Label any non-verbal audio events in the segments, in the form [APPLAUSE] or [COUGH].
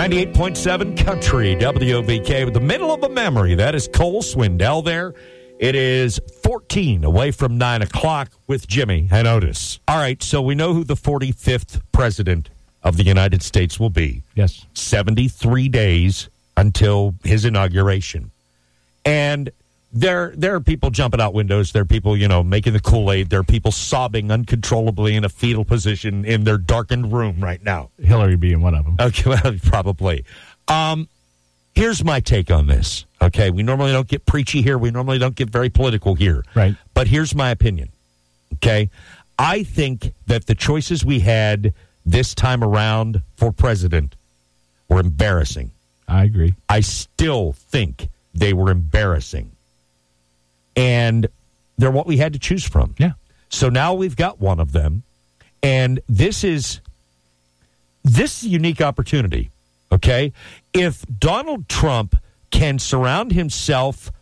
98.7 Country WOVK with the middle of a memory. That is Cole Swindell there. It is 14 away from 9 o'clock with Jimmy and Otis. All right, so we know who the 45th president of the United States will be. Yes. 73 days until his inauguration. And there there are people jumping out windows. There are people, you know, making the Kool-Aid. There are people sobbing uncontrollably in a fetal position in their darkened room right now. Hillary being one of them. Okay, [LAUGHS] well, probably. Um, here's my take on this. Okay, we normally don't get preachy here. We normally don't get very political here. Right. But here's my opinion. Okay, I think that the choices we had this time around for president were embarrassing. I agree. I still think they were embarrassing, and they're what we had to choose from. Yeah. So now we've got one of them, and this is this is a unique opportunity. Okay, if Donald Trump can surround himself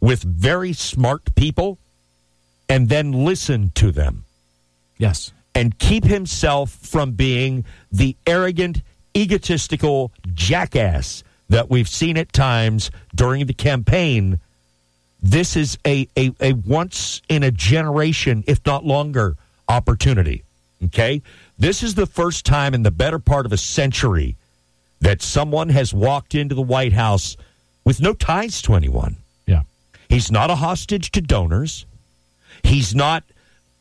with very smart people and then listen to them Yes. and keep himself from being the arrogant, egotistical jackass that we've seen at times during the campaign, this is a, a, a once in a generation, if not longer, opportunity. Okay? This is the first time in the better part of a century that someone has walked into the White House with no ties to anyone. Yeah. He's not a hostage to donors. He's not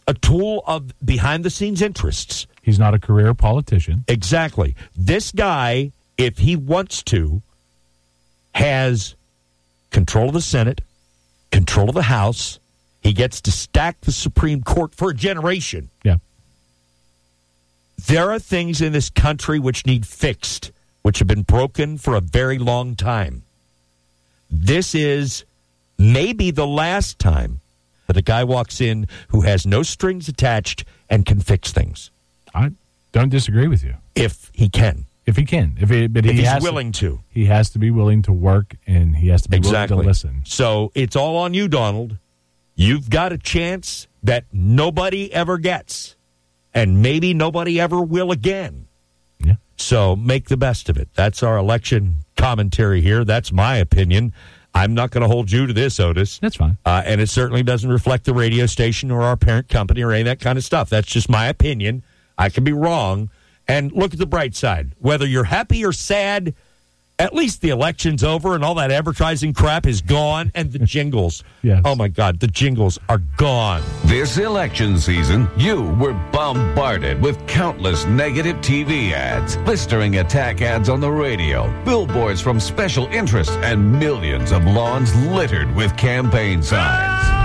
a tool of behind the scenes interests. He's not a career politician. Exactly. This guy, if he wants to, has control of the Senate, control of the House. He gets to stack the Supreme Court for a generation. Yeah. There are things in this country which need fixed, which have been broken for a very long time. This is maybe the last time that a guy walks in who has no strings attached and can fix things I don't disagree with you. if he can. If he can, if he, but If he he's willing to. he has to be willing to work and he has to be Exactly. willing to listen. So it's all on you, Donald. You've got a chance that nobody ever gets, and maybe nobody ever will again. Yeah. So make the best of it. That's our election commentary here. That's my opinion. I'm not going to hold you to this, Otis. That's fine. Uh, and it certainly doesn't reflect the radio station or our parent company or any of that kind of stuff. That's just my opinion. I can be wrong. And look at the bright side. Whether you're happy or sad, at least the election's over and all that advertising crap is gone and the [LAUGHS] jingles. Yes. Oh my God, the jingles are gone. This election season, you were bombarded with countless negative TV ads, blistering attack ads on the radio, billboards from special interests, and millions of lawns littered with campaign signs.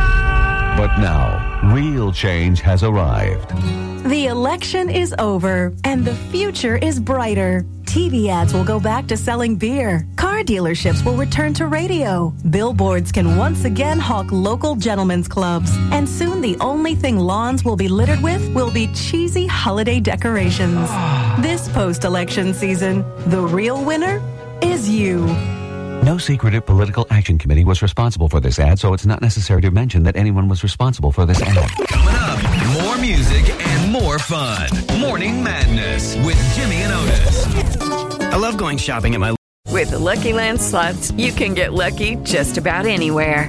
But now, real change has arrived. The election is over and the future is brighter. TV ads will go back to selling beer. Car dealerships will return to radio. Billboards can once again hawk local gentlemen's clubs. And soon the only thing lawns will be littered with will be cheesy holiday decorations. this post election season, the real winner is you. No secretive political action committee was responsible for this ad, so it's not necessary to mention that anyone was responsible for this ad. Coming up, more music and more fun. Morning Madness with Jimmy and Otis. I love going shopping at my. With the Lucky Land slots, you can get lucky just about anywhere.